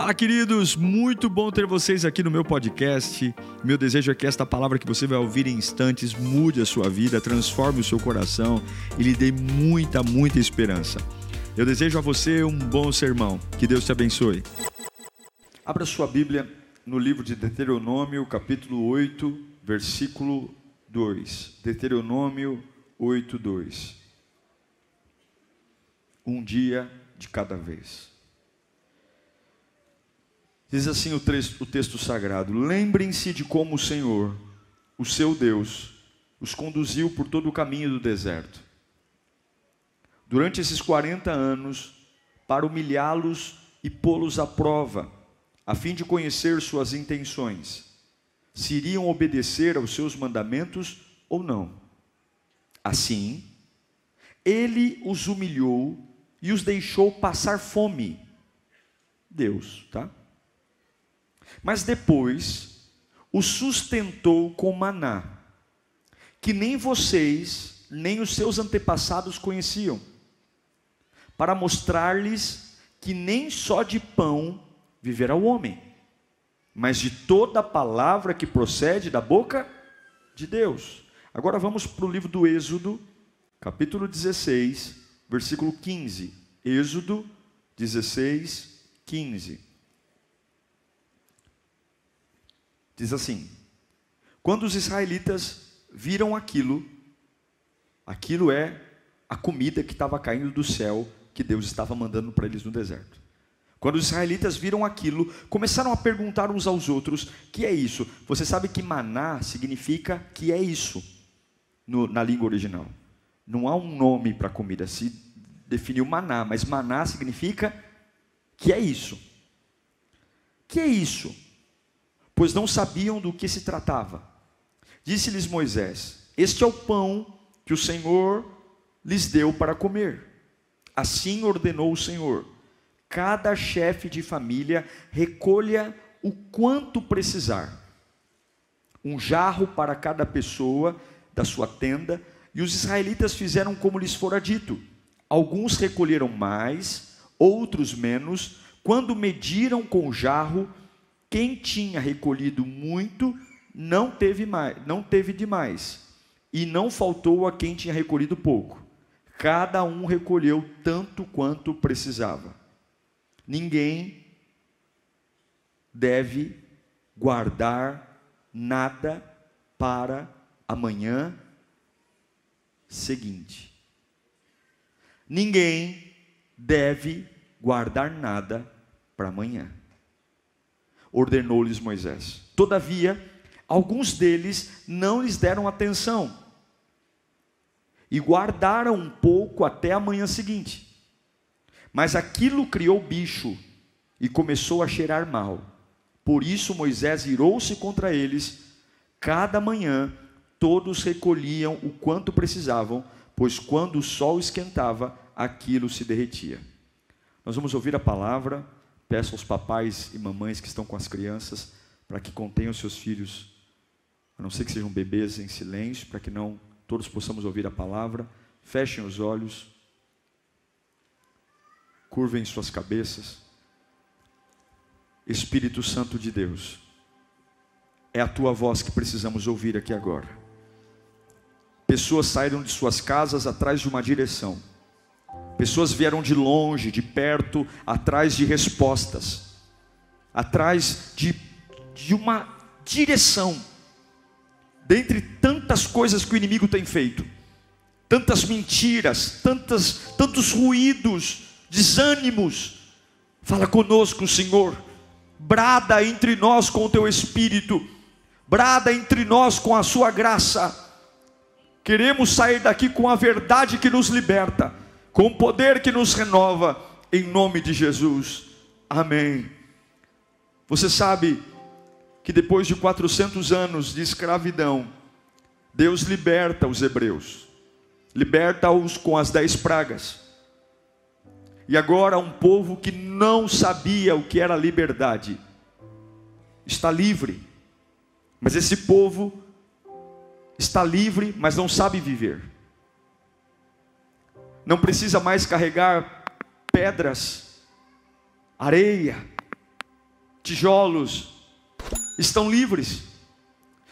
Fala, queridos! Muito bom ter vocês aqui no meu podcast. Meu desejo é que esta palavra que você vai ouvir em instantes mude a sua vida, transforme o seu coração e lhe dê muita, muita esperança. Eu desejo a você um bom sermão. Que Deus te abençoe. Abra sua Bíblia no livro de Deuteronômio, capítulo 8, versículo 2. Deuteronômio 8, 2. Um dia de cada vez. Diz assim o texto, o texto sagrado: Lembrem-se de como o Senhor, o seu Deus, os conduziu por todo o caminho do deserto. Durante esses 40 anos, para humilhá-los e pô-los à prova, a fim de conhecer suas intenções, se iriam obedecer aos seus mandamentos ou não. Assim, ele os humilhou e os deixou passar fome. Deus, tá? Mas depois o sustentou com maná, que nem vocês, nem os seus antepassados conheciam, para mostrar-lhes que nem só de pão viverá o homem, mas de toda palavra que procede da boca de Deus. Agora vamos para o livro do Êxodo, capítulo 16, versículo 15. Êxodo 16, 15. Diz assim: Quando os israelitas viram aquilo, aquilo é a comida que estava caindo do céu, que Deus estava mandando para eles no deserto. Quando os israelitas viram aquilo, começaram a perguntar uns aos outros: que é isso? Você sabe que maná significa que é isso, no, na língua original. Não há um nome para a comida, se definiu maná, mas maná significa que é isso. Que é isso? Pois não sabiam do que se tratava. Disse-lhes Moisés: Este é o pão que o Senhor lhes deu para comer. Assim ordenou o Senhor: cada chefe de família recolha o quanto precisar. Um jarro para cada pessoa da sua tenda, e os israelitas fizeram como lhes fora dito. Alguns recolheram mais, outros menos. Quando mediram com o jarro, quem tinha recolhido muito não teve mais, não teve demais, e não faltou a quem tinha recolhido pouco. Cada um recolheu tanto quanto precisava. Ninguém deve guardar nada para amanhã seguinte. Ninguém deve guardar nada para amanhã ordenou-lhes Moisés. Todavia, alguns deles não lhes deram atenção e guardaram um pouco até a manhã seguinte. Mas aquilo criou bicho e começou a cheirar mal. Por isso Moisés irou-se contra eles. Cada manhã todos recolhiam o quanto precisavam, pois quando o sol esquentava, aquilo se derretia. Nós vamos ouvir a palavra Peço aos papais e mamães que estão com as crianças para que contenham seus filhos, a não ser que sejam bebês em silêncio, para que não todos possamos ouvir a palavra. Fechem os olhos, curvem suas cabeças. Espírito Santo de Deus, é a tua voz que precisamos ouvir aqui agora. Pessoas saíram de suas casas atrás de uma direção Pessoas vieram de longe, de perto, atrás de respostas, atrás de, de uma direção. Dentre tantas coisas que o inimigo tem feito, tantas mentiras, tantas, tantos ruídos, desânimos, fala conosco, Senhor, brada entre nós com o teu espírito, brada entre nós com a sua graça. Queremos sair daqui com a verdade que nos liberta com o poder que nos renova, em nome de Jesus. Amém. Você sabe que depois de 400 anos de escravidão, Deus liberta os hebreus, liberta-os com as dez pragas. E agora um povo que não sabia o que era liberdade, está livre, mas esse povo está livre, mas não sabe viver não precisa mais carregar pedras, areia, tijolos, estão livres.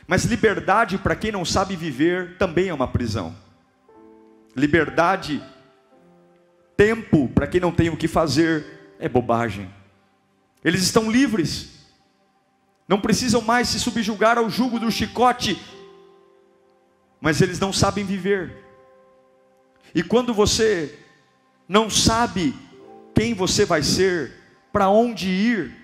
Mas liberdade, para quem não sabe viver, também é uma prisão. Liberdade, tempo, para quem não tem o que fazer, é bobagem. Eles estão livres, não precisam mais se subjugar ao jugo do chicote, mas eles não sabem viver. E quando você não sabe quem você vai ser, para onde ir,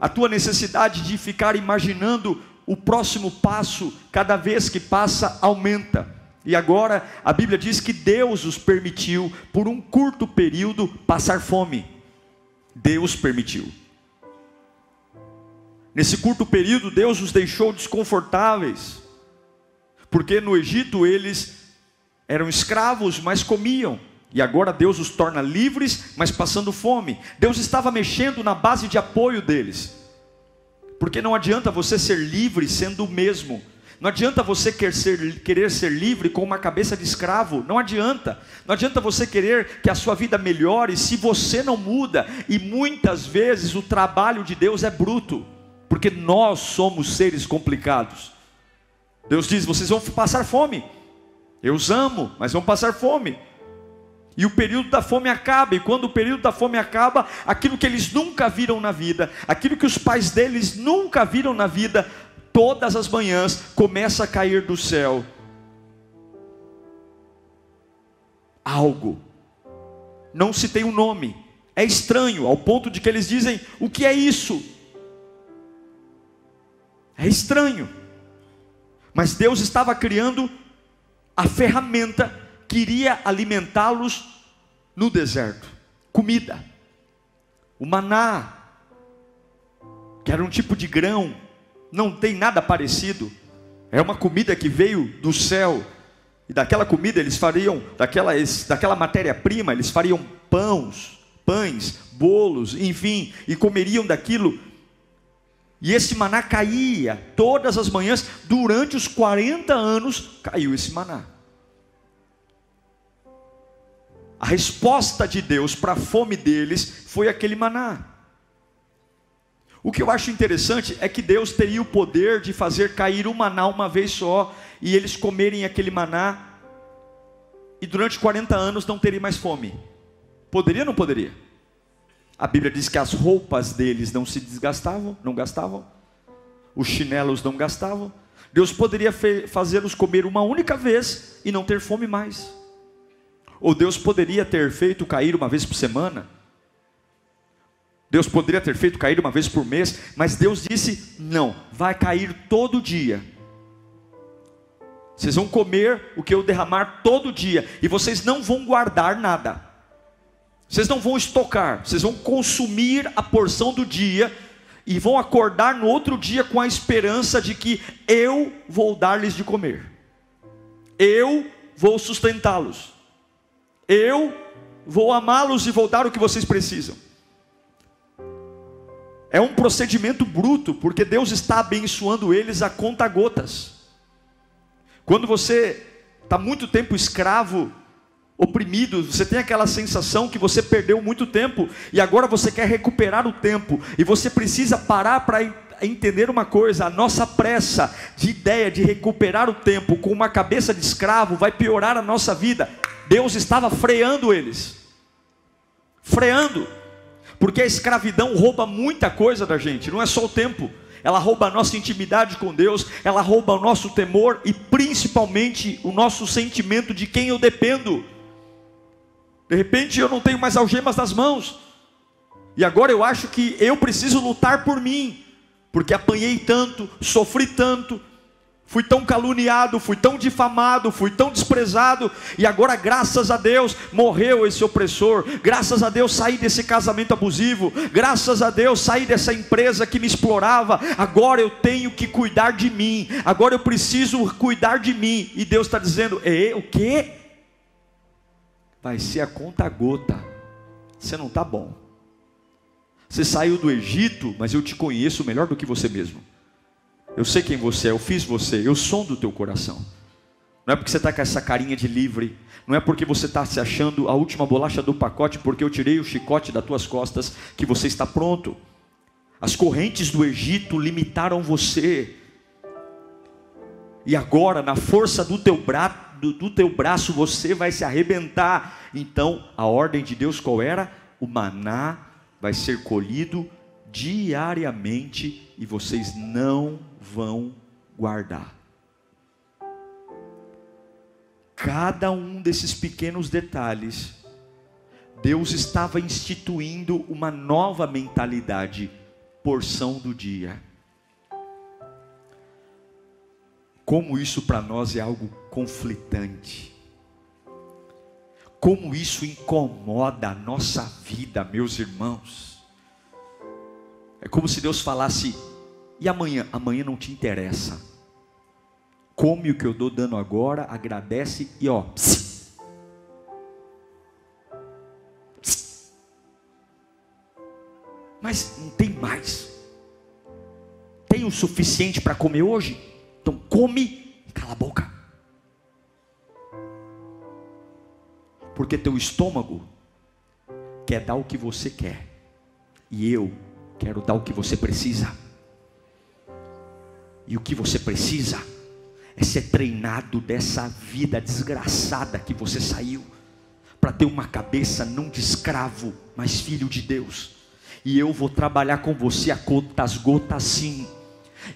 a tua necessidade de ficar imaginando o próximo passo, cada vez que passa, aumenta. E agora a Bíblia diz que Deus os permitiu, por um curto período, passar fome. Deus permitiu. Nesse curto período, Deus os deixou desconfortáveis, porque no Egito eles eram escravos, mas comiam. E agora Deus os torna livres, mas passando fome. Deus estava mexendo na base de apoio deles. Porque não adianta você ser livre sendo o mesmo. Não adianta você querer ser, querer ser livre com uma cabeça de escravo. Não adianta. Não adianta você querer que a sua vida melhore se você não muda. E muitas vezes o trabalho de Deus é bruto. Porque nós somos seres complicados. Deus diz: vocês vão passar fome. Eu os amo, mas vão passar fome e o período da fome acaba, e quando o período da fome acaba, aquilo que eles nunca viram na vida, aquilo que os pais deles nunca viram na vida, todas as manhãs começa a cair do céu algo. Não se tem um nome. É estranho, ao ponto de que eles dizem: o que é isso? É estranho. Mas Deus estava criando a ferramenta queria alimentá-los no deserto comida. O maná, que era um tipo de grão, não tem nada parecido. É uma comida que veio do céu. E daquela comida eles fariam, daquela, daquela matéria-prima, eles fariam pães, pães, bolos, enfim, e comeriam daquilo. E esse maná caía todas as manhãs, durante os 40 anos, caiu esse maná. A resposta de Deus para a fome deles foi aquele maná. O que eu acho interessante é que Deus teria o poder de fazer cair o maná uma vez só e eles comerem aquele maná e durante 40 anos não terem mais fome. Poderia ou não poderia? A Bíblia diz que as roupas deles não se desgastavam, não gastavam, os chinelos não gastavam. Deus poderia fazê-los comer uma única vez e não ter fome mais. Ou Deus poderia ter feito cair uma vez por semana? Deus poderia ter feito cair uma vez por mês, mas Deus disse: não, vai cair todo dia. Vocês vão comer o que eu derramar todo dia, e vocês não vão guardar nada, vocês não vão estocar, vocês vão consumir a porção do dia, e vão acordar no outro dia com a esperança de que eu vou dar-lhes de comer, eu vou sustentá-los. Eu vou amá-los e vou dar o que vocês precisam. É um procedimento bruto, porque Deus está abençoando eles a conta gotas. Quando você está muito tempo escravo, oprimido, você tem aquela sensação que você perdeu muito tempo e agora você quer recuperar o tempo, e você precisa parar para entender uma coisa: a nossa pressa de ideia de recuperar o tempo com uma cabeça de escravo vai piorar a nossa vida. Deus estava freando eles. Freando. Porque a escravidão rouba muita coisa da gente, não é só o tempo. Ela rouba a nossa intimidade com Deus, ela rouba o nosso temor e principalmente o nosso sentimento de quem eu dependo. De repente eu não tenho mais algemas nas mãos. E agora eu acho que eu preciso lutar por mim, porque apanhei tanto, sofri tanto, Fui tão caluniado, fui tão difamado, fui tão desprezado, e agora, graças a Deus, morreu esse opressor. Graças a Deus, saí desse casamento abusivo. Graças a Deus, saí dessa empresa que me explorava. Agora eu tenho que cuidar de mim. Agora eu preciso cuidar de mim. E Deus está dizendo: é o que? Vai ser a conta gota. Você não está bom. Você saiu do Egito, mas eu te conheço melhor do que você mesmo. Eu sei quem você é, eu fiz você, eu sou do teu coração. Não é porque você está com essa carinha de livre, não é porque você está se achando a última bolacha do pacote, porque eu tirei o chicote das tuas costas, que você está pronto. As correntes do Egito limitaram você. E agora, na força do teu, bra do, do teu braço, você vai se arrebentar. Então, a ordem de Deus qual era? O maná vai ser colhido diariamente e vocês não vão guardar. Cada um desses pequenos detalhes, Deus estava instituindo uma nova mentalidade, porção do dia. Como isso para nós é algo conflitante. Como isso incomoda a nossa vida, meus irmãos. É como se Deus falasse: e amanhã? Amanhã não te interessa. Come o que eu dou dando agora, agradece e ó. Mas não tem mais. Tem o suficiente para comer hoje? Então come e cala a boca. Porque teu estômago quer dar o que você quer. E eu quero dar o que você precisa. E o que você precisa é ser treinado dessa vida desgraçada que você saiu, para ter uma cabeça não de escravo, mas filho de Deus. E eu vou trabalhar com você a contas gotas sim.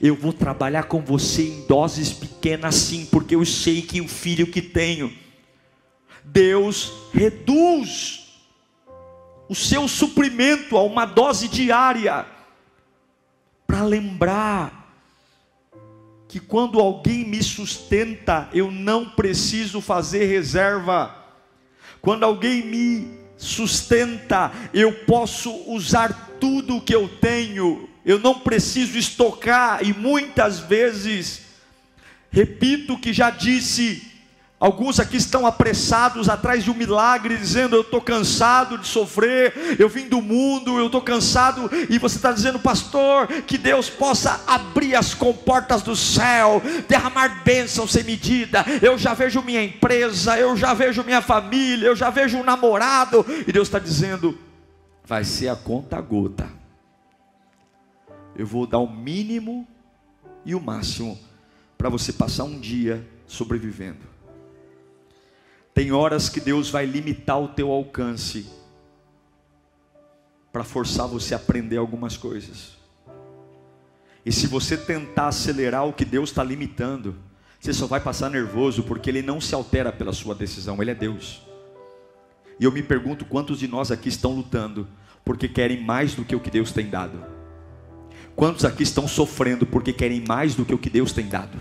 Eu vou trabalhar com você em doses pequenas sim, porque eu sei que o filho que tenho, Deus reduz o seu suprimento a uma dose diária, para lembrar que quando alguém me sustenta, eu não preciso fazer reserva. Quando alguém me sustenta, eu posso usar tudo o que eu tenho, eu não preciso estocar, e muitas vezes, repito o que já disse, Alguns aqui estão apressados atrás de um milagre, dizendo: Eu estou cansado de sofrer, eu vim do mundo, eu estou cansado. E você está dizendo, pastor, que Deus possa abrir as comportas do céu, derramar bênção sem medida. Eu já vejo minha empresa, eu já vejo minha família, eu já vejo um namorado. E Deus está dizendo: Vai ser a conta gota. Eu vou dar o mínimo e o máximo para você passar um dia sobrevivendo. Tem horas que Deus vai limitar o teu alcance para forçar você a aprender algumas coisas. E se você tentar acelerar o que Deus está limitando, você só vai passar nervoso, porque Ele não se altera pela sua decisão, Ele é Deus. E eu me pergunto quantos de nós aqui estão lutando porque querem mais do que o que Deus tem dado. Quantos aqui estão sofrendo porque querem mais do que o que Deus tem dado?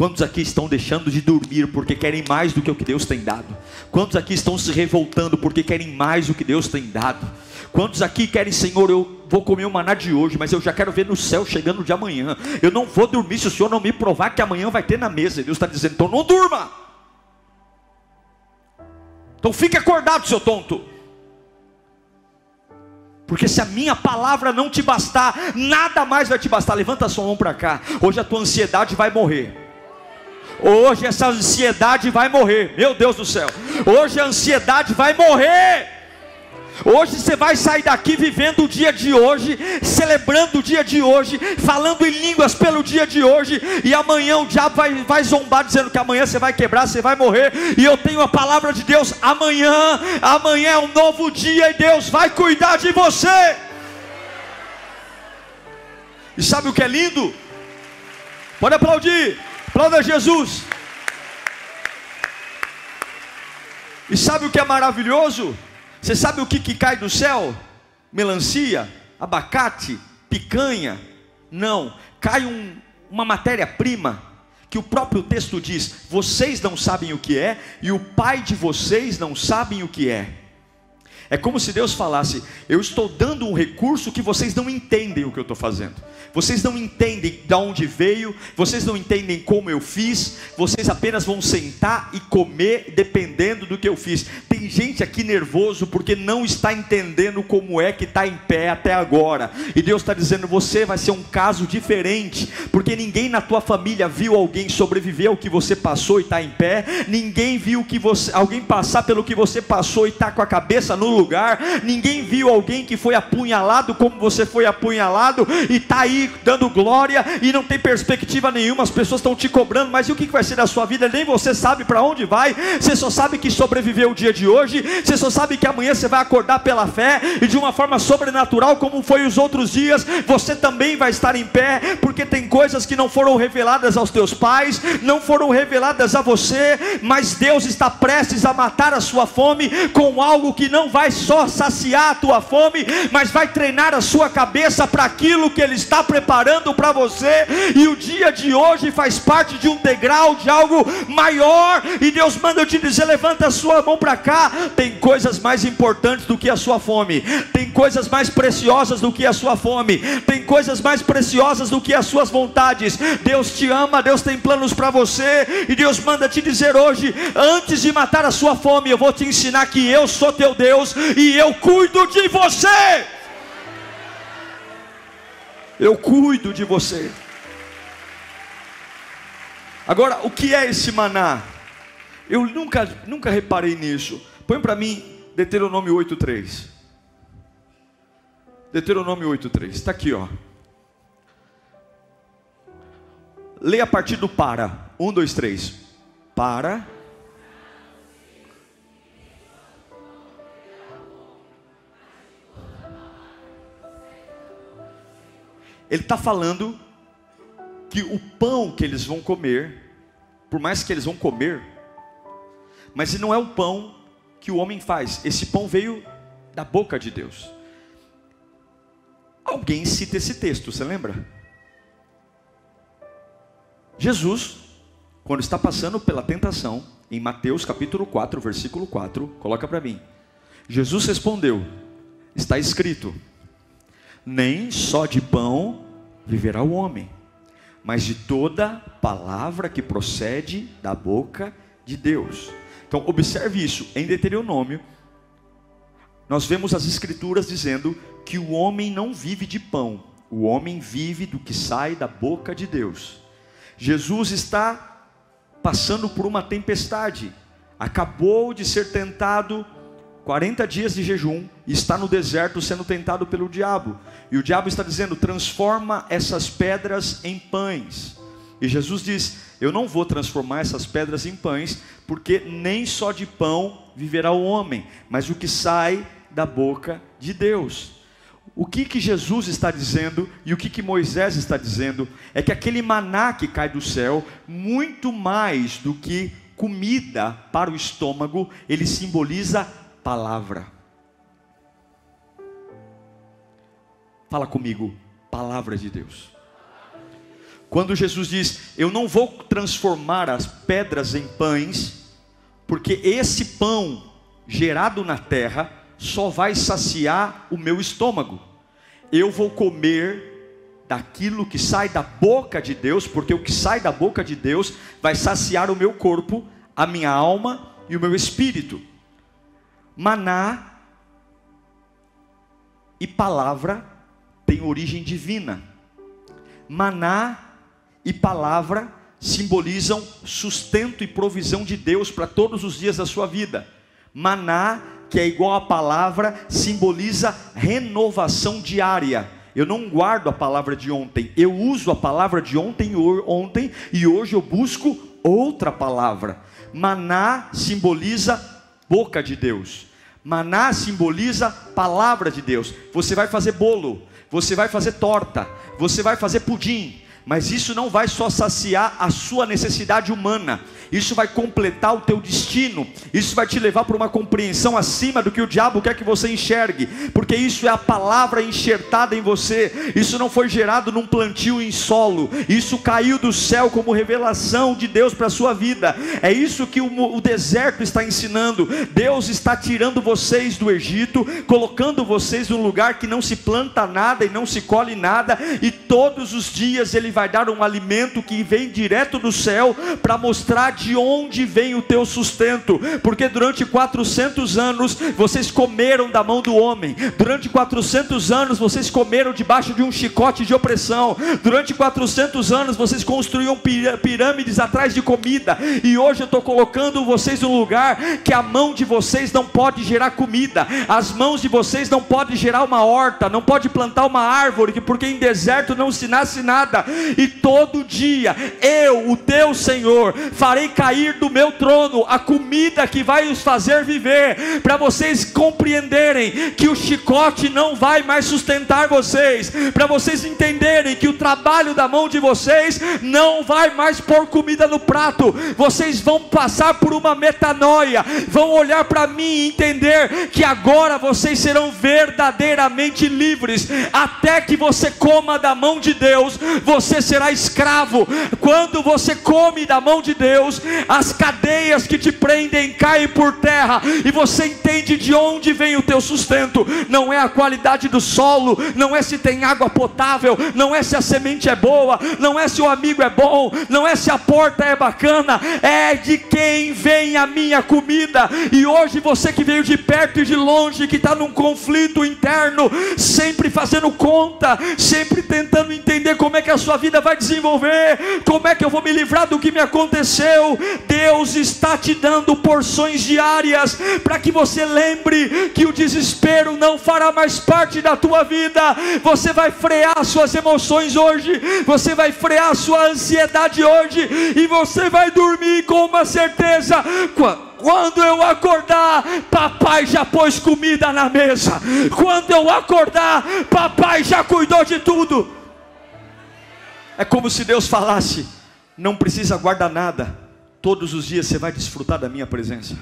Quantos aqui estão deixando de dormir porque querem mais do que o que Deus tem dado? Quantos aqui estão se revoltando porque querem mais do que Deus tem dado? Quantos aqui querem, Senhor, eu vou comer o maná de hoje, mas eu já quero ver no céu chegando de amanhã. Eu não vou dormir se o Senhor não me provar que amanhã vai ter na mesa. E Deus está dizendo, então não durma. Então fique acordado, seu tonto. Porque se a minha palavra não te bastar, nada mais vai te bastar. Levanta sua mão para cá. Hoje a tua ansiedade vai morrer. Hoje essa ansiedade vai morrer. Meu Deus do céu. Hoje a ansiedade vai morrer. Hoje você vai sair daqui vivendo o dia de hoje, celebrando o dia de hoje, falando em línguas pelo dia de hoje, e amanhã o diabo vai, vai zombar dizendo que amanhã você vai quebrar, você vai morrer, e eu tenho a palavra de Deus: amanhã, amanhã é um novo dia e Deus vai cuidar de você. E sabe o que é lindo? Pode aplaudir. Aplauda Jesus. E sabe o que é maravilhoso? Você sabe o que, que cai do céu? Melancia, abacate, picanha. Não, cai um, uma matéria-prima que o próprio texto diz: vocês não sabem o que é, e o pai de vocês não sabem o que é. É como se Deus falasse: eu estou dando um recurso que vocês não entendem o que eu estou fazendo vocês não entendem de onde veio, vocês não entendem como eu fiz, vocês apenas vão sentar e comer dependendo do que eu fiz. Tem gente aqui nervoso porque não está entendendo como é que está em pé até agora, e Deus está dizendo: você vai ser um caso diferente, porque ninguém na tua família viu alguém sobreviver ao que você passou e está em pé, ninguém viu que você, alguém passar pelo que você passou e está com a cabeça no lugar, ninguém viu alguém que foi apunhalado como você foi apunhalado e está aí dando glória e não tem perspectiva nenhuma, as pessoas estão te cobrando, mas e o que vai ser da sua vida? Nem você sabe para onde vai, você só sabe que sobreviveu o dia de hoje, você só sabe que amanhã você vai acordar pela fé e de uma forma sobrenatural, como foi os outros dias, você também vai estar em pé, porque tem coisas que não foram reveladas aos teus pais, não foram reveladas a você, mas Deus está prestes a matar a sua fome com algo que não vai só saciar a tua fome, mas vai treinar a sua cabeça para aquilo que Ele está preparando para você, e o dia de hoje faz parte de um degrau de algo maior, e Deus manda eu te dizer: levanta a sua mão para cá. Tem coisas mais importantes do que a sua fome, tem coisas mais preciosas do que a sua fome, tem coisas mais preciosas do que as suas vontades. Deus te ama, Deus tem planos para você, e Deus manda te dizer hoje: antes de matar a sua fome, eu vou te ensinar que eu sou teu Deus e eu cuido de você. Eu cuido de você. Agora, o que é esse maná? Eu nunca, nunca reparei nisso. Põe para mim Deuteronômio 8:3. Deuteronômio 8:3. Está aqui, ó. Leia a partir do para. Um, dois, três. Para. Ele está falando que o pão que eles vão comer, por mais que eles vão comer, mas não é o pão que o homem faz, esse pão veio da boca de Deus. Alguém cita esse texto, você lembra? Jesus, quando está passando pela tentação, em Mateus capítulo 4, versículo 4, coloca para mim. Jesus respondeu: Está escrito: Nem só de pão viverá o homem, mas de toda palavra que procede da boca de Deus. Então, observe isso, em Deuteronômio, nós vemos as escrituras dizendo que o homem não vive de pão, o homem vive do que sai da boca de Deus. Jesus está passando por uma tempestade, acabou de ser tentado 40 dias de jejum está no deserto sendo tentado pelo diabo. E o diabo está dizendo: transforma essas pedras em pães. E Jesus diz: Eu não vou transformar essas pedras em pães, porque nem só de pão viverá o homem, mas o que sai da boca de Deus. O que, que Jesus está dizendo e o que, que Moisés está dizendo é que aquele maná que cai do céu, muito mais do que comida para o estômago, ele simboliza palavra. Fala comigo, palavra de Deus. Quando Jesus diz: Eu não vou transformar as pedras em pães, porque esse pão gerado na terra só vai saciar o meu estômago. Eu vou comer daquilo que sai da boca de Deus, porque o que sai da boca de Deus vai saciar o meu corpo, a minha alma e o meu espírito. Maná e palavra têm origem divina. Maná e palavra simbolizam sustento e provisão de Deus para todos os dias da sua vida. Maná, que é igual a palavra, simboliza renovação diária. Eu não guardo a palavra de ontem, eu uso a palavra de ontem, ontem e hoje eu busco outra palavra. Maná simboliza boca de Deus. Maná simboliza palavra de Deus. Você vai fazer bolo, você vai fazer torta, você vai fazer pudim, mas isso não vai só saciar a sua necessidade humana, isso vai completar o teu destino, isso vai te levar para uma compreensão acima do que o diabo quer que você enxergue, porque isso é a palavra enxertada em você, isso não foi gerado num plantio em solo, isso caiu do céu como revelação de Deus para a sua vida, é isso que o, deserto está ensinando. Deus está tirando vocês do Egito, colocando vocês num lugar que não se planta nada e não se colhe nada, e todos os dias Ele Ele vai dar um alimento que vem direto do céu para mostrar de onde vem o teu sustento, porque durante 400 anos vocês comeram da mão do homem, durante 400 anos vocês comeram debaixo de um chicote de opressão, durante 400 anos vocês construíam pirâmides atrás de comida, e hoje eu estou colocando vocês num lugar que a mão de vocês não pode gerar comida, as mãos de vocês não podem gerar uma horta, não pode plantar uma árvore, porque em deserto não se nasce nada, e todo dia eu, o teu Senhor, farei cair do meu trono a comida que vai os fazer viver, para vocês compreenderem que o chicote não vai mais sustentar vocês, para vocês entenderem que o trabalho da mão de vocês não vai mais pôr comida no prato, vocês vão passar por uma metanoia, vão olhar para mim e entender que agora vocês serão verdadeiramente livres, até que você coma da mão de Deus, você será escravo. Quando você come da mão de Deus, as cadeias que te prendem caem por terra e você entende de onde vem o teu sustento. Não é a qualidade do solo, não é se tem água potável, não é se a semente é boa, não é se o amigo é bom, não é se a porta é bacana, é de quem vem a minha comida. E hoje você que veio de perto e de longe, que está num conflito interno, sempre fazendo conta, sempre tentando entender como é que a sua vida vai desenvolver, como é que eu vou me livrar do que me aconteceu. Deus está te dando porções diárias para que você lembre que o desespero não fará mais parte da tua vida. Você vai frear suas emoções hoje, você vai frear sua ansiedade hoje e você vai dormir com uma certeza quando eu acordar, papai já pôs comida na mesa. Quando eu acordar, papai já cuidou de tudo. É como se Deus falasse: não precisa guardar nada, todos os dias você vai desfrutar da minha presença.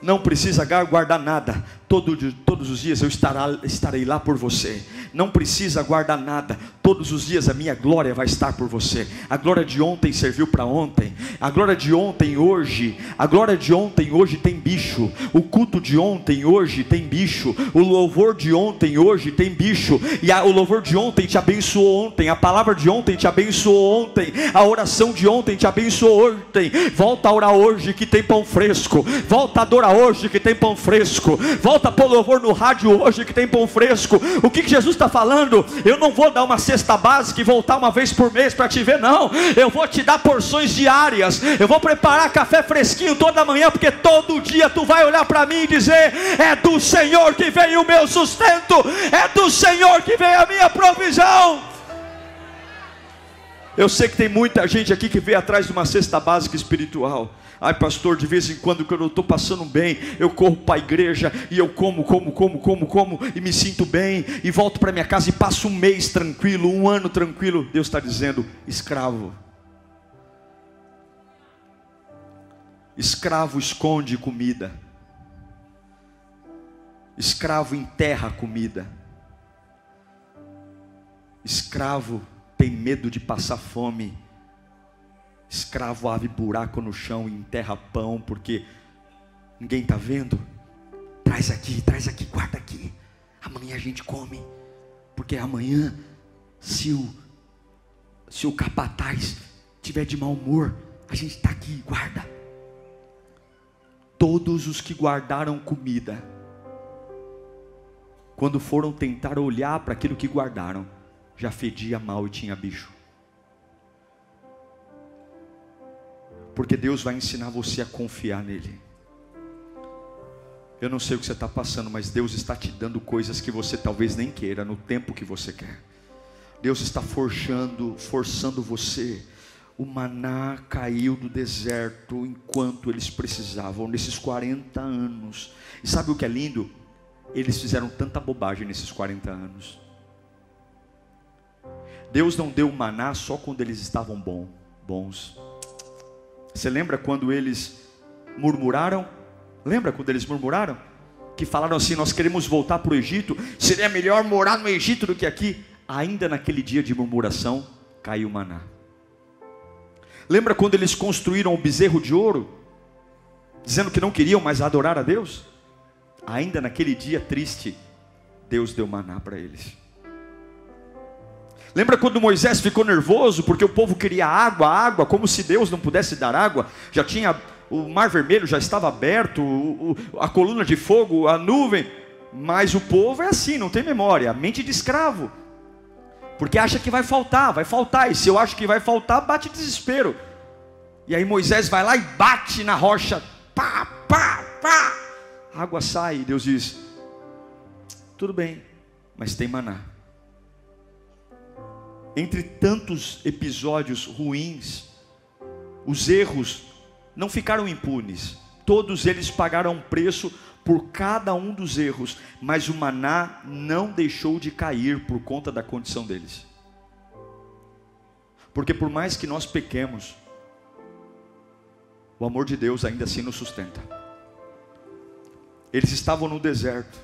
Não precisa guardar nada, Todo, todos os dias eu estará, estarei lá por você. Não precisa guardar nada. Todos os dias a minha glória vai estar por você. A glória de ontem serviu para ontem. A glória de ontem hoje. A glória de ontem hoje tem bicho. O culto de ontem hoje tem bicho. O louvor de ontem hoje tem bicho. E a, o louvor de ontem te abençoou ontem. A palavra de ontem te abençoou ontem. A oração de ontem te abençoou ontem. Volta a orar hoje que tem pão fresco. Volta a adorar hoje que tem pão fresco. Volta volta pôr louvor no rádio hoje que tem pão fresco. O que, que Jesus está falando? Eu não vou dar uma cesta básica e voltar uma vez por mês para te ver, não. Eu vou te dar porções diárias. Eu vou preparar café fresquinho toda manhã, porque todo dia tu vai olhar para mim e dizer: É do Senhor que vem o meu sustento, é do Senhor que vem a minha provisão. Eu sei que tem muita gente aqui que veio atrás de uma cesta básica espiritual. Ai, pastor, de vez em quando, quando eu estou passando bem, eu corro para a igreja e eu como, como, como, como, como e me sinto bem e volto para minha casa e passo um mês tranquilo, um ano tranquilo. Deus está dizendo: escravo. Escravo esconde comida. Escravo enterra comida. Escravo tem medo de passar fome Escravo abre buraco no chão e enterra pão, porque ninguém está vendo. Traz aqui, traz aqui, guarda aqui. Amanhã a gente come. Porque amanhã, se o, se o capataz tiver de mau humor, a gente está aqui, guarda. Todos os que guardaram comida, quando foram tentar olhar para aquilo que guardaram, já fedia mal e tinha bicho. porque Deus vai ensinar você a confiar nele. Eu não sei o que você está passando, mas Deus está te dando coisas que você talvez nem queira, no tempo que você quer. Deus está forjando, forçando você. O maná caiu do deserto enquanto eles precisavam, nesses 40 anos. E sabe o que é lindo? Eles fizeram tanta bobagem nesses 40 anos. Deus não deu maná só quando eles estavam bom, bons. Você lembra quando eles murmuraram? Lembra quando eles murmuraram? Que falaram assim: Nós queremos voltar para o Egito, seria melhor morar no Egito do que aqui. Ainda naquele dia de murmuração, caiu maná. Lembra quando eles construíram o bezerro de ouro, dizendo que não queriam mais adorar a Deus? Ainda naquele dia triste, Deus deu maná para eles. Lembra quando Moisés ficou nervoso porque o povo queria água, água, como se Deus não pudesse dar água? Já tinha o mar vermelho já estava aberto, o, o, a coluna de fogo, a nuvem, mas o povo é assim, não tem memória, mente de escravo, porque acha que vai faltar, vai faltar, e se eu acho que vai faltar, bate desespero. E aí Moisés vai lá e bate na rocha, pá, pá, pá, a água sai, e Deus diz: tudo bem, mas tem maná. Entre tantos episódios ruins, os erros não ficaram impunes. Todos eles pagaram um preço por cada um dos erros, mas o maná não deixou de cair por conta da condição deles. Porque por mais que nós pequemos, o amor de Deus ainda assim nos sustenta. Eles estavam no deserto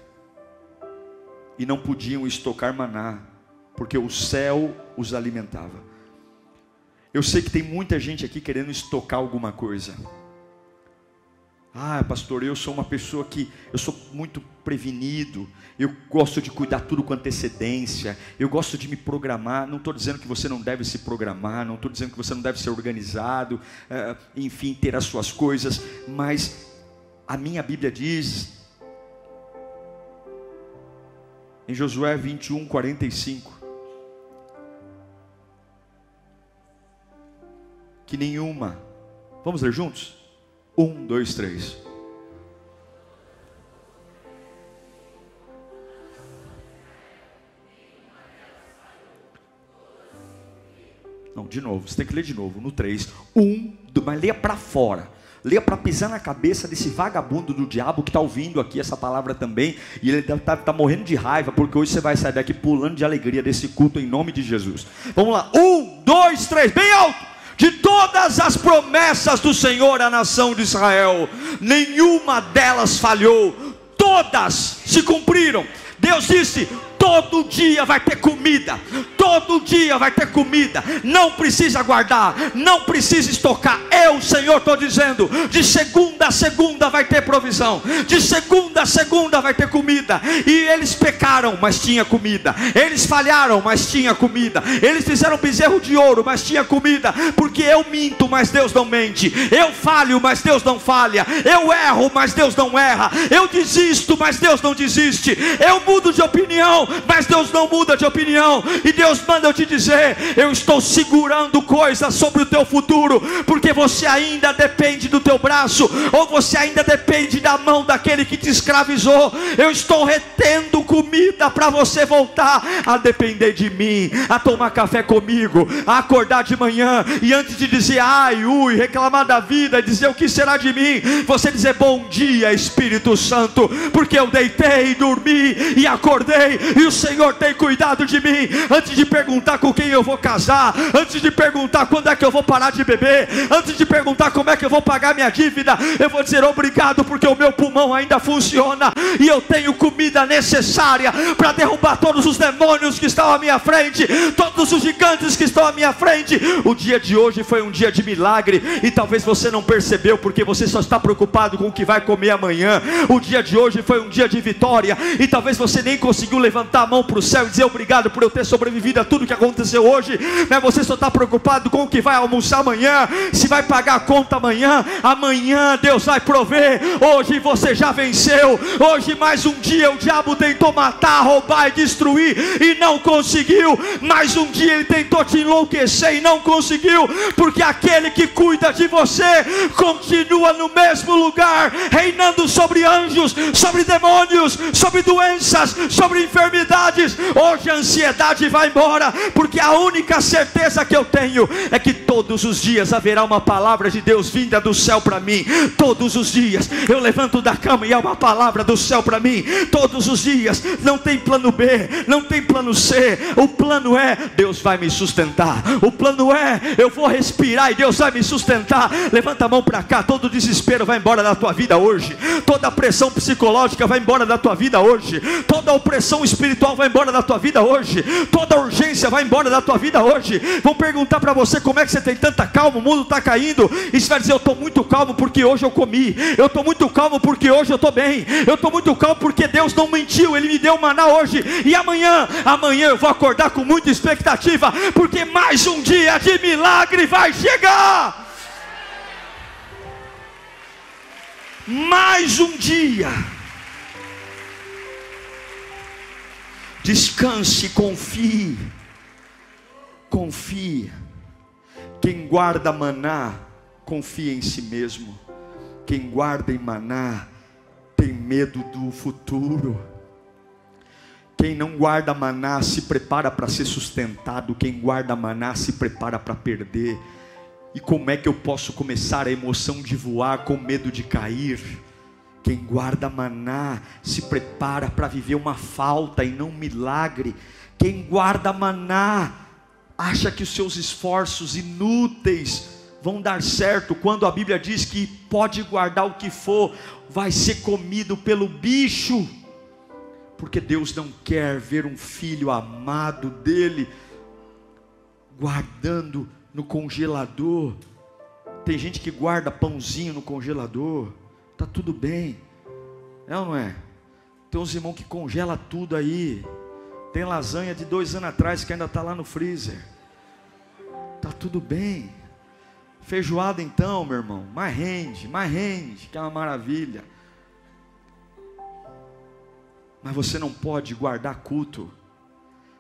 e não podiam estocar maná, porque o céu os alimentava. Eu sei que tem muita gente aqui querendo estocar alguma coisa. Ah, pastor, eu sou uma pessoa que eu sou muito prevenido, eu gosto de cuidar tudo com antecedência, eu gosto de me programar. Não estou dizendo que você não deve se programar, não estou dizendo que você não deve ser organizado, uh, enfim, ter as suas coisas, mas a minha Bíblia diz, em Josué 21, 45, que nenhuma. Vamos ler juntos? Um, dois, três. Não, de novo, você tem que ler de novo, no 3. Um, mas leia para fora. Leia para pisar na cabeça desse vagabundo do diabo que está ouvindo aqui essa palavra também. E ele está tá morrendo de raiva, porque hoje você vai sair daqui pulando de alegria desse culto em nome de Jesus. Vamos lá, um, dois, três, bem alto de todas as promessas do Senhor à nação de Israel, nenhuma delas falhou, todas se cumpriram. Deus disse: todo dia vai ter comida, todo dia vai ter comida, não precisa guardar, não precisa estocar. Eu, Senhor, estou dizendo: de segunda a segunda vai ter provisão, de segunda a segunda vai ter comida. E eles pecaram, mas tinha comida, eles falharam, mas tinha comida, eles fizeram bezerro de ouro, mas tinha comida, porque eu minto, mas Deus não mente, eu falho, mas Deus não falha, eu erro, mas Deus não erra, eu desisto, mas Deus não desiste, eu mudo de opinião, mas Deus não muda de opinião, e Deus manda eu te dizer: eu estou segurando coisas sobre o teu futuro, porque você ainda depende do teu braço, ou você ainda depende da mão daquele que te escravizou. Eu estou retendo comida para você voltar a depender de mim, a tomar café comigo, a acordar de manhã e antes de dizer ai, ui, reclamar da vida, dizer o que será de mim, você dizer bom dia, Espírito Santo, porque eu deitei, dormi e acordei e o Senhor tem cuidado de mim. Antes de perguntar com quem eu vou casar, antes de perguntar quando é que eu vou parar de beber, antes de perguntar como é que eu vou pagar minha dívida, eu vou dizer obrigado porque o meu pulmão ainda funciona e eu tenho comida necessária para derrubar todos os demônios que estão à minha frente, todos os gigantes que estão à minha frente. O dia de hoje foi um dia de milagre e talvez você não percebeu porque você só está preocupado com o que vai comer amanhã. O dia de hoje foi um dia de vitória e talvez você nem conseguiu levantar a mão para o céu e dizer obrigado por eu ter sobrevivido a tudo que aconteceu hoje, mas você só está preocupado com o que vai almoçar amanhã, se vai pagar a conta amanhã, amanhã Deus vai prover, hoje você já venceu, hoje mais um dia o diabo tentou matar, roubar e destruir e não conseguiu, mais um dia ele tentou te enlouquecer e não conseguiu, porque aquele que cuida de você continua no mesmo lugar, reinando sobre anjos, sobre demônios, sobre doenças, sobre enfermidades. Hoje a ansiedade vai embora, porque a única certeza que eu tenho é que todos os dias haverá uma palavra de Deus vinda do céu para mim. Todos os dias eu levanto da cama e há uma palavra do céu para mim. Todos os dias não tem plano B, não tem plano C. O plano é Deus vai me sustentar. O plano é eu vou respirar e Deus vai me sustentar. Levanta a mão para cá, todo desespero vai embora da tua vida hoje. Toda pressão psicológica vai embora da tua vida hoje. Toda opressão espiritual espiritual vai embora da tua vida hoje, toda urgência vai embora da tua vida hoje. Vão perguntar para você como é que você tem tanta calma, o mundo está caindo, e você vai dizer: Eu estou muito calmo porque hoje eu comi, eu estou muito calmo porque hoje eu estou bem, eu estou muito calmo porque Deus não mentiu, Ele me deu maná hoje, e amanhã, amanhã eu vou acordar com muita expectativa, porque mais um dia de milagre vai chegar. Mais um dia. Descanse, confie. Confie. Quem guarda maná, confia em si mesmo. Quem guarda em maná, tem medo do futuro. Quem não guarda maná se prepara para ser sustentado. Quem guarda maná se prepara para perder. E como é que eu posso começar a emoção de voar com medo de cair? Quem guarda maná se prepara para viver uma falta e não um milagre. Quem guarda maná acha que os seus esforços inúteis vão dar certo quando a Bíblia diz que pode guardar o que for, vai ser comido pelo bicho. Porque Deus não quer ver um filho amado dele guardando no congelador. Tem gente que guarda pãozinho no congelador Tá tudo bem. É ou não é? Tem uns irmãos que congela tudo aí. Tem lasanha de dois anos atrás que ainda está lá no freezer. Tá tudo bem. Feijoada então, meu irmão. Mais rende, mais rende, que é uma maravilha. Mas você não pode guardar culto.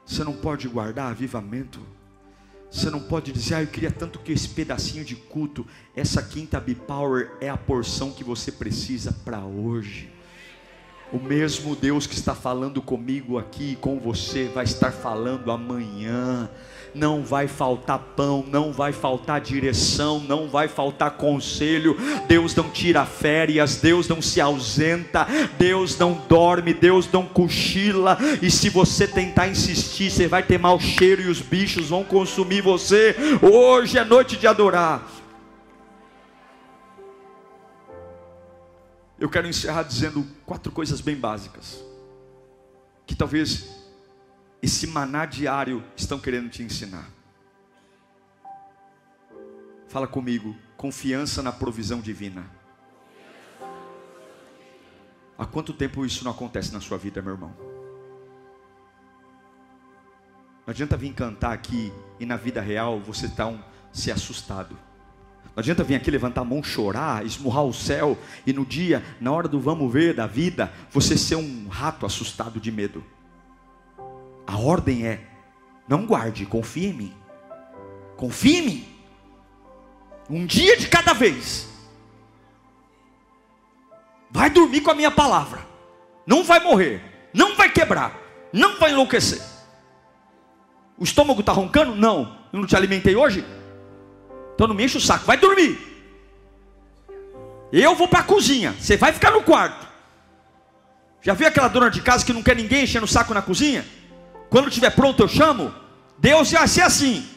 Você não pode guardar avivamento. Você não pode dizer, ah, eu queria tanto que esse pedacinho de culto, essa quinta B-Power é a porção que você precisa para hoje. O mesmo Deus que está falando comigo aqui com você vai estar falando amanhã não vai faltar pão, não vai faltar direção, não vai faltar conselho. Deus não tira férias, Deus não se ausenta, Deus não dorme, Deus não cochila. E se você tentar insistir, você vai ter mau cheiro e os bichos vão consumir você. Hoje é noite de adorar. Eu quero encerrar dizendo quatro coisas bem básicas, que talvez esse maná diário estão querendo te ensinar. Fala comigo, confiança na provisão divina. Há quanto tempo isso não acontece na sua vida, meu irmão? Não adianta vir cantar aqui e na vida real você está um, se assustado. Não adianta vir aqui levantar a mão, chorar, esmurrar o céu e no dia, na hora do vamos ver da vida, você ser um rato assustado de medo. A ordem é: não guarde, confie em mim. Confie em mim. Um dia de cada vez. Vai dormir com a minha palavra. Não vai morrer. Não vai quebrar. Não vai enlouquecer. O estômago está roncando? Não. Eu não te alimentei hoje? Então não me enche o saco. Vai dormir. Eu vou para a cozinha. Você vai ficar no quarto. Já viu aquela dona de casa que não quer ninguém enchendo o saco na cozinha? Quando estiver pronto, eu chamo. Deus vai ser assim.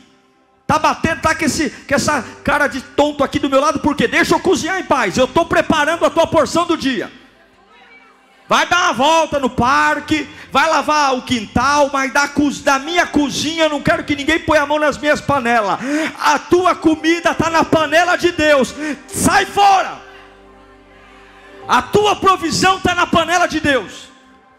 Tá batendo, tá com, esse, com essa cara de tonto aqui do meu lado, porque deixa eu cozinhar em paz. Eu estou preparando a tua porção do dia. Vai dar uma volta no parque, vai lavar o quintal, mas da, da minha cozinha não quero que ninguém ponha a mão nas minhas panelas. A tua comida está na panela de Deus. Sai fora! A tua provisão está na panela de Deus.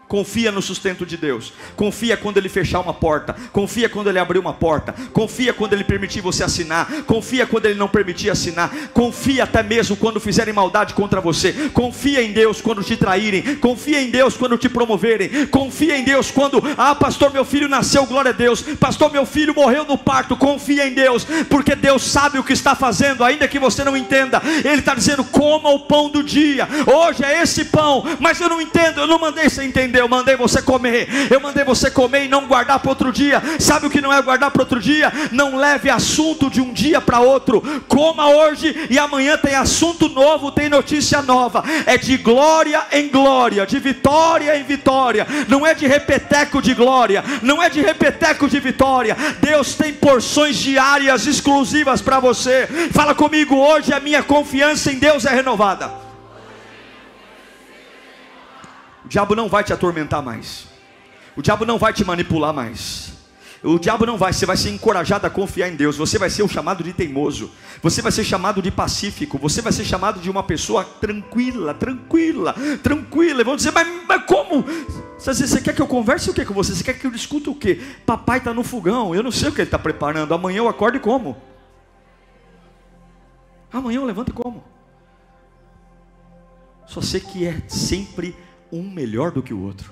Confia no sustento de Deus. Confia quando Ele fechar uma porta. Confia quando Ele abrir uma porta. Confia quando Ele permitir você assinar. Confia quando Ele não permitir assinar. Confia até mesmo quando fizerem maldade contra você. Confia em Deus quando te traírem. Confia em Deus quando te promoverem. Confia em Deus quando, ah, pastor, meu filho nasceu, glória a Deus. Pastor, meu filho morreu no parto. Confia em Deus, porque Deus sabe o que está fazendo, ainda que você não entenda. Ele está dizendo: coma o pão do dia. Hoje é esse pão, mas eu não entendo, eu não mandei você entender eu mandei você comer, eu mandei você comer e não guardar para outro dia. Sabe o que não é guardar para outro dia? Não leve assunto de um dia para outro. Coma hoje e amanhã tem assunto novo, tem notícia nova. É de glória em glória, de vitória em vitória. Não é de repeteco de glória, não é de repeteco de vitória. Deus tem porções diárias exclusivas para você. Fala comigo hoje, a minha confiança em Deus é renovada. O diabo não vai te atormentar mais. O diabo não vai te manipular mais. O diabo não vai, você vai ser encorajado a confiar em Deus. Você vai ser o chamado de teimoso. Você vai ser chamado de pacífico. Você vai ser chamado de uma pessoa tranquila, tranquila, tranquila. E vão dizer, mas, mas como? Você, você quer que eu converse o que com você? Você quer que eu discuta o que? Papai está no fogão. Eu não sei o que ele está preparando. Amanhã eu acordo e como? Amanhã eu levanto e como? Só sei que é sempre um melhor do que o outro.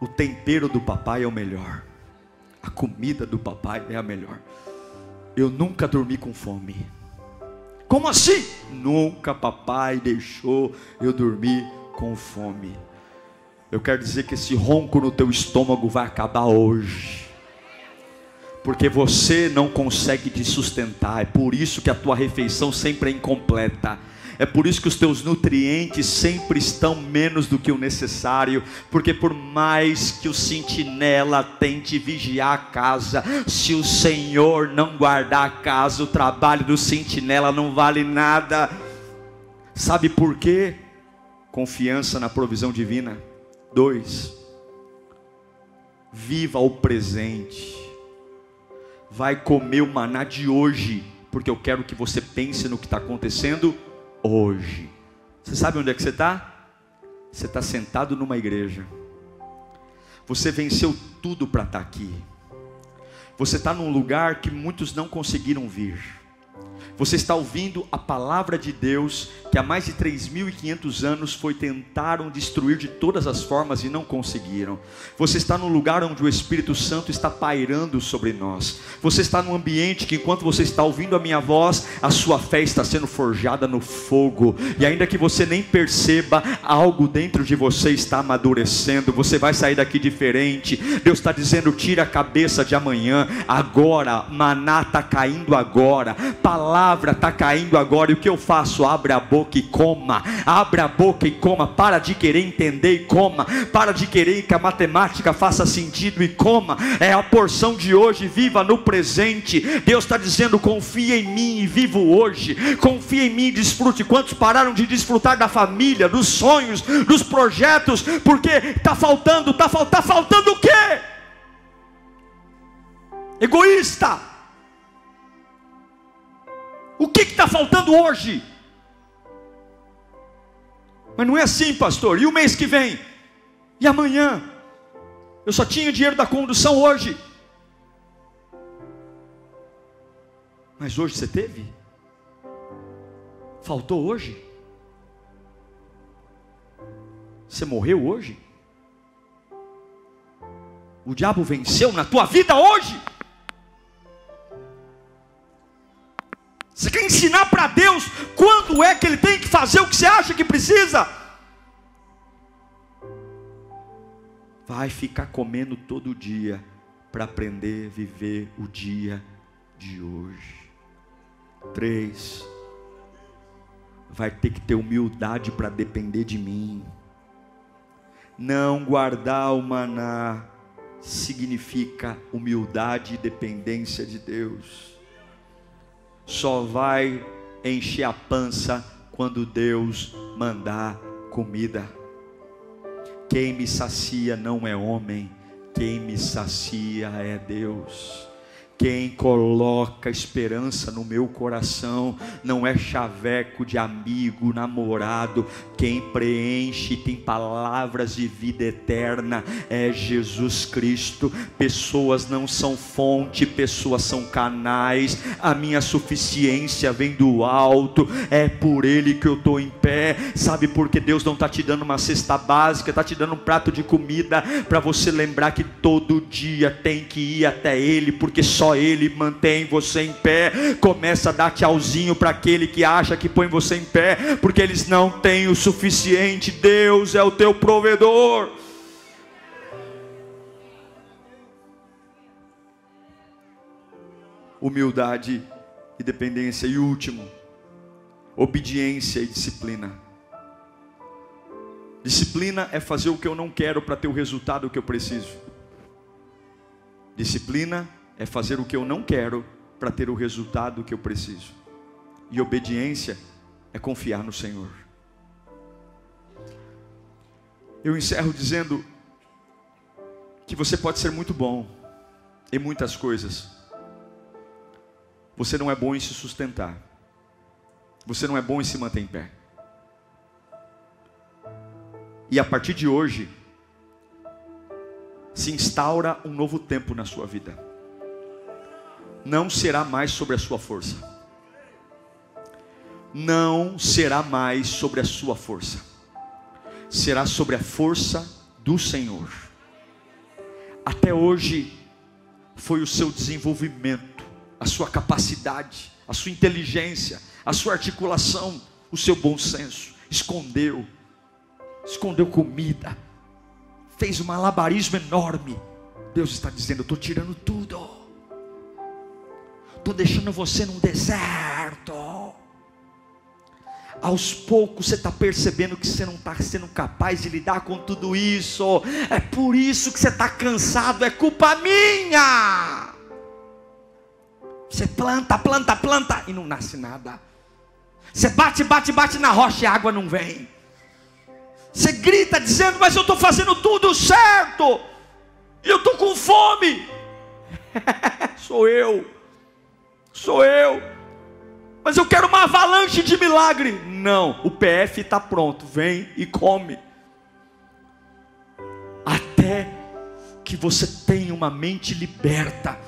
O tempero do papai é o melhor. A comida do papai é a melhor. Eu nunca dormi com fome. Como assim? Nunca papai deixou eu dormir com fome. Eu quero dizer que esse ronco no teu estômago vai acabar hoje. Porque você não consegue te sustentar, é por isso que a tua refeição sempre é incompleta é por isso que os teus nutrientes sempre estão menos do que o necessário, porque por mais que o sentinela tente vigiar a casa, se o Senhor não guardar a casa, o trabalho do sentinela não vale nada. Sabe por quê? Confiança na provisão divina. Dois, viva o presente. Vai comer o maná de hoje, porque eu quero que você pense no que está acontecendo hoje. Você sabe onde é que você está? Você está sentado numa igreja. Você venceu tudo para estar tá aqui. Você está num lugar que muitos não conseguiram vir. Você está ouvindo a palavra de Deus que há mais de 3.500 anos foi tentaram destruir de todas as formas e não conseguiram. Você está num lugar onde o Espírito Santo está pairando sobre nós. Você está num ambiente que enquanto você está ouvindo a minha voz, a sua fé está sendo forjada no fogo. E ainda que você nem perceba, algo dentro de você está amadurecendo. Você vai sair daqui diferente. Deus está dizendo: tira a cabeça de amanhã. Agora, maná está caindo agora. Palavra palavra está caindo agora, e o que eu faço? Abre a boca e coma, abre a boca e coma, para de querer entender e coma, para de querer que a matemática faça sentido e coma, é a porção de hoje, viva no presente. Deus está dizendo: confia em mim e vivo hoje, confia em mim e desfrute. Quantos pararam de desfrutar da família, dos sonhos, dos projetos, porque está faltando, está tá faltando o quê? Egoísta o que está faltando hoje? Mas não é assim, pastor. E o mês que vem? E amanhã? Eu só tinha dinheiro da condução hoje. Mas hoje você teve? Faltou hoje? Você morreu hoje? O diabo venceu na tua vida hoje? Você quer ensinar para Deus quando é que Ele tem que fazer o que você acha que precisa? Vai ficar comendo todo dia para aprender a viver o dia de hoje. Três, vai ter que ter humildade para depender de mim. Não guardar o maná significa humildade e dependência de Deus só vai encher a pança quando Deus mandar comida. Quem me sacia não é homem, quem me sacia é Deus. Quem coloca esperança no meu coração não é chaveco de amigo, namorado. Quem preenche tem palavras de vida eterna é Jesus Cristo. Pessoas não são fonte, pessoas são canais. A minha suficiência vem do alto, é por Ele que eu estou em pé. Sabe por que Deus não está te dando uma cesta básica, está te dando um prato de comida para você lembrar que todo dia tem que ir até Ele, porque só ele mantém você em pé. Começa a dar tchauzinho para aquele que acha que põe você em pé, porque eles não têm o suficiente. Deus é o teu provedor. Humildade e dependência. E último, obediência e disciplina. Disciplina é fazer o que eu não quero para ter o resultado que eu preciso. Disciplina é fazer o que eu não quero para ter o resultado que eu preciso. E obediência é confiar no Senhor. Eu encerro dizendo que você pode ser muito bom em muitas coisas. Você não é bom em se sustentar. Você não é bom em se manter em pé. E a partir de hoje, se instaura um novo tempo na sua vida. Não será mais sobre a sua força. Não será mais sobre a sua força. Será sobre a força do Senhor. Até hoje foi o seu desenvolvimento, a sua capacidade, a sua inteligência, a sua articulação, o seu bom senso. Escondeu, escondeu comida, fez um malabarismo enorme. Deus está dizendo: Eu estou tirando tudo, estou deixando você num deserto. Aos poucos você está percebendo que você não está sendo capaz de lidar com tudo isso. É por isso que você está cansado, é culpa minha. Você planta, planta, planta e não nasce nada. Você bate, bate, bate na rocha e a água não vem. Você grita dizendo, mas eu estou fazendo tudo certo. E eu estou com fome. sou eu. Sou eu. Mas eu quero uma avalanche de milagre. Não, o PF está pronto. Vem e come. Até que você tenha uma mente liberta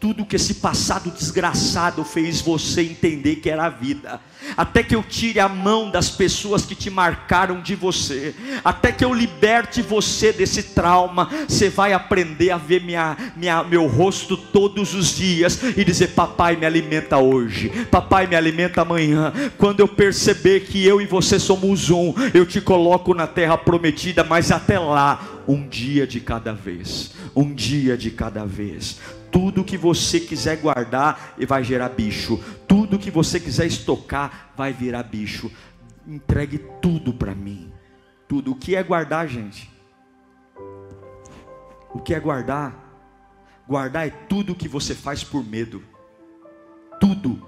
tudo que esse passado desgraçado fez você entender que era a vida, até que eu tire a mão das pessoas que te marcaram de você, até que eu liberte você desse trauma, você vai aprender a ver minha, minha, meu rosto todos os dias e dizer: Papai, me alimenta hoje, Papai, me alimenta amanhã. Quando eu perceber que eu e você somos um, eu te coloco na terra prometida, mas até lá, um dia de cada vez, um dia de cada vez tudo que você quiser guardar vai gerar bicho. Tudo que você quiser estocar vai virar bicho. Entregue tudo para mim. Tudo. O que é guardar, gente? O que é guardar? Guardar é tudo que você faz por medo. Tudo.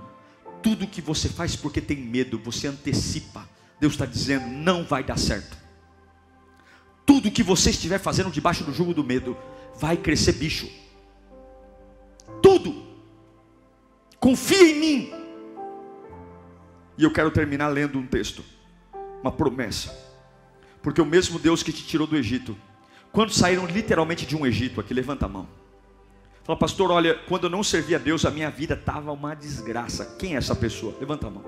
Tudo que você faz porque tem medo, você antecipa. Deus está dizendo: não vai dar certo. Tudo que você estiver fazendo debaixo do jugo do medo, vai crescer bicho tudo. Confia em mim. E eu quero terminar lendo um texto, uma promessa. Porque o mesmo Deus que te tirou do Egito, quando saíram literalmente de um Egito, aqui levanta a mão. Fala, pastor, olha, quando eu não servia a Deus, a minha vida estava uma desgraça. Quem é essa pessoa? Levanta a mão.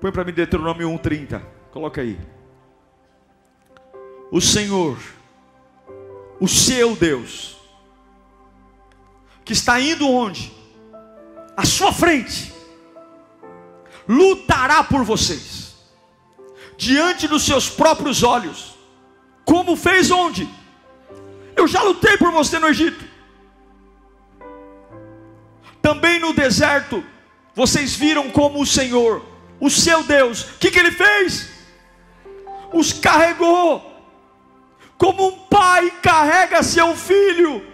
Põe para mim Deuteronômio 1,30. Coloca aí. O Senhor, o seu Deus, que está indo onde? À sua frente, lutará por vocês, diante dos seus próprios olhos, como fez onde? Eu já lutei por você no Egito, também no deserto, vocês viram como o Senhor, o seu Deus, o que, que ele fez? Os carregou, como um pai carrega seu filho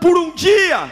por um dia,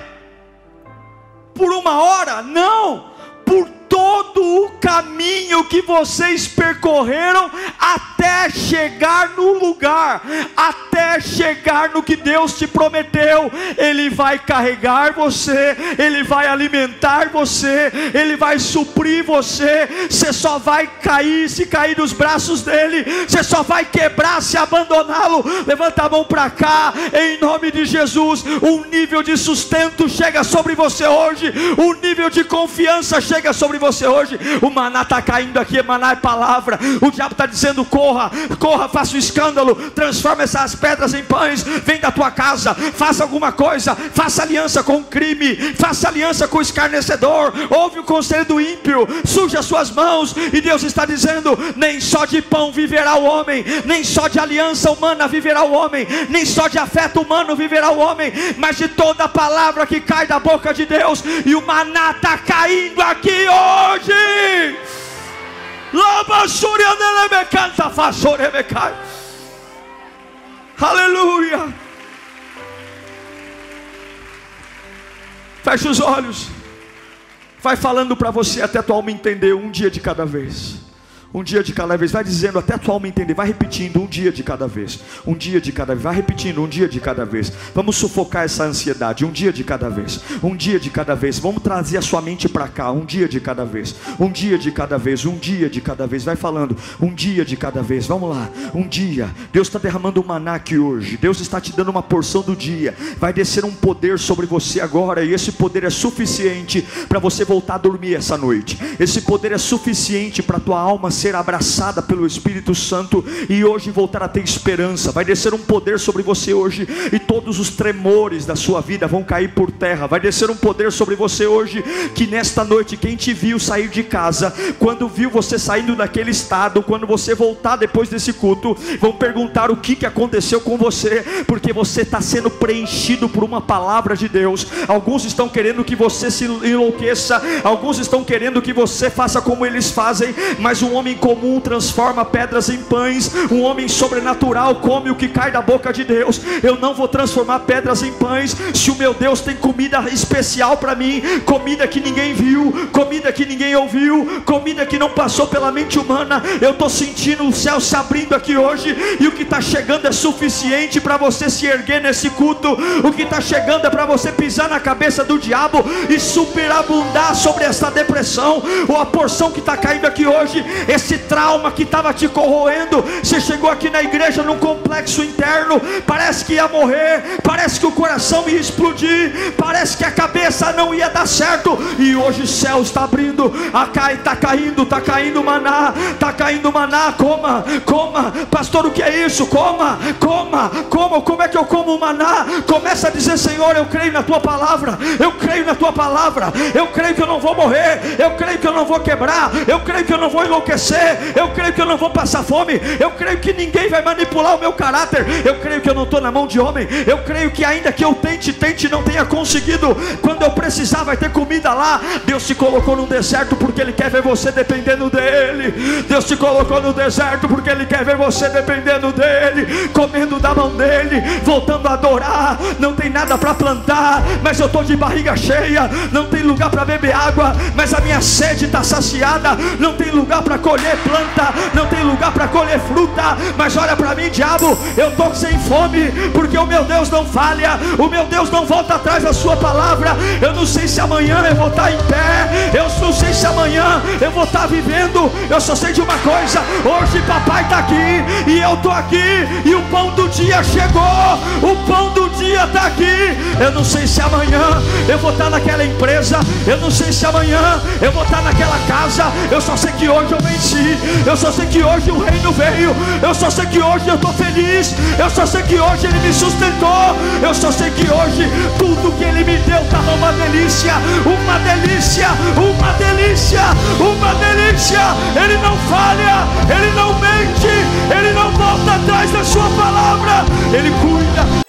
por uma hora, não, por todo o caminho que vocês percorreram até chegar no lugar, até chegar no que Deus te prometeu. Ele vai carregar você, ele vai alimentar você, ele vai suprir você. Você só vai cair se cair nos braços dele, você só vai quebrar se abandoná-lo. Levanta a mão para cá, em nome de Jesus. Um nível de sustento chega sobre você hoje, um nível de confiança chega sobre você hoje. O maná está caindo aqui, maná é palavra. O diabo está dizendo: corra, corra, faça um escândalo, transforma essas pedras em pães. Vem da tua casa, faça alguma coisa, faça aliança com o crime, faça aliança com o escarnecedor. Ouve o conselho do ímpio, suja as suas mãos. E Deus está dizendo: nem só de pão viverá o homem, nem só de aliança humana viverá o homem, nem só de afeto humano viverá o homem, mas de toda palavra que cai da boca de Deus. E o maná está caindo aqui hoje. Aleluia. Feche os olhos. Vai falando para você até tua alma entender um dia de cada vez. Um dia de cada vez, vai dizendo até a tua alma entender, vai repetindo um dia de cada vez, um dia de cada vez, vai repetindo um dia de cada vez. Vamos sufocar essa ansiedade, um dia de cada vez, um dia de cada vez. Vamos trazer a sua mente para cá, um dia de cada vez, um dia de cada vez, um dia de cada vez. Vai falando, um dia de cada vez. Vamos lá, um dia. Deus está derramando um maná aqui hoje. Deus está te dando uma porção do dia. Vai descer um poder sobre você agora e esse poder é suficiente para você voltar a dormir essa noite. Esse poder é suficiente para tua alma ser abraçada pelo Espírito Santo e hoje voltar a ter esperança. Vai descer um poder sobre você hoje e todos os tremores da sua vida vão cair por terra. Vai descer um poder sobre você hoje que nesta noite quem te viu sair de casa, quando viu você saindo daquele estado, quando você voltar depois desse culto, vão perguntar o que, que aconteceu com você, porque você está sendo preenchido por uma palavra de Deus. Alguns estão querendo que você se enlouqueça, alguns estão querendo que você faça como eles fazem, mas um homem comum transforma pedras em pães, um homem sobrenatural come o que cai da boca de Deus. Eu não vou transformar pedras em pães, se o meu Deus tem comida especial para mim, comida que ninguém viu, comida que ninguém ouviu, comida que não passou pela mente humana. Eu estou sentindo o céu se abrindo aqui hoje, e o que está chegando é suficiente para você se erguer nesse culto. O que está chegando é para você pisar na cabeça do diabo e superabundar sobre essa depressão, ou a porção que está caindo aqui hoje, esse trauma que estava te corroendo. Você chegou aqui na igreja num complexo interno, parece que ia morrer, parece que o coração ia explodir, parece que a cabeça não ia dar certo, e hoje o céu está abrindo, a cai, está caindo, está caindo maná, está caindo maná, coma, coma, pastor, o que é isso? Coma, coma, coma, como é que eu como maná? Começa a dizer, Senhor, eu creio na tua palavra, eu creio na tua palavra, eu creio que eu não vou morrer, eu creio que eu não vou quebrar, eu creio que eu não vou enlouquecer, eu creio que eu não vou passar fome, eu creio que ninguém vai manipular o meu caráter, eu creio que eu não estou na mão de homem, eu creio que ainda que eu tente, tente, não tenha conseguido, quando eu precisar vai ter comida lá. Deus te colocou no deserto porque Ele quer ver você dependendo dEle. Deus te colocou no deserto porque Ele quer ver você dependendo dEle, comendo da mão dEle, voltando a adorar. Não tem nada para plantar, mas eu estou de barriga cheia. Não tem lugar para beber água, mas a minha sede está saciada. Não tem lugar para colher planta, não tem lugar para colher fruta. Mas olha para mim, diabo, eu estou sem fome, porque o meu Deus não falha, o meu Deus não volta atrás da sua palavra. Eu não sei se amanhã eu vou estar em pé, eu não sei se amanhã eu vou estar vivendo. Eu só sei de uma coisa: hoje papai está aqui e eu estou aqui, e o pão do dia chegou, o pão do dia está aqui. Eu não sei se amanhã eu vou estar naquela empresa, eu não sei se amanhã eu vou estar naquela casa. Eu só sei que hoje eu venci, eu só sei que hoje o reino veio, eu só sei que hoje eu estou feliz, eu só sei que hoje ele me sustentou, eu só sei que hoje tudo que ele me deu estava uma delícia, uma delícia, uma delícia, uma delícia. Ele não falha, ele não mente, ele não volta atrás da sua palavra, ele cuida.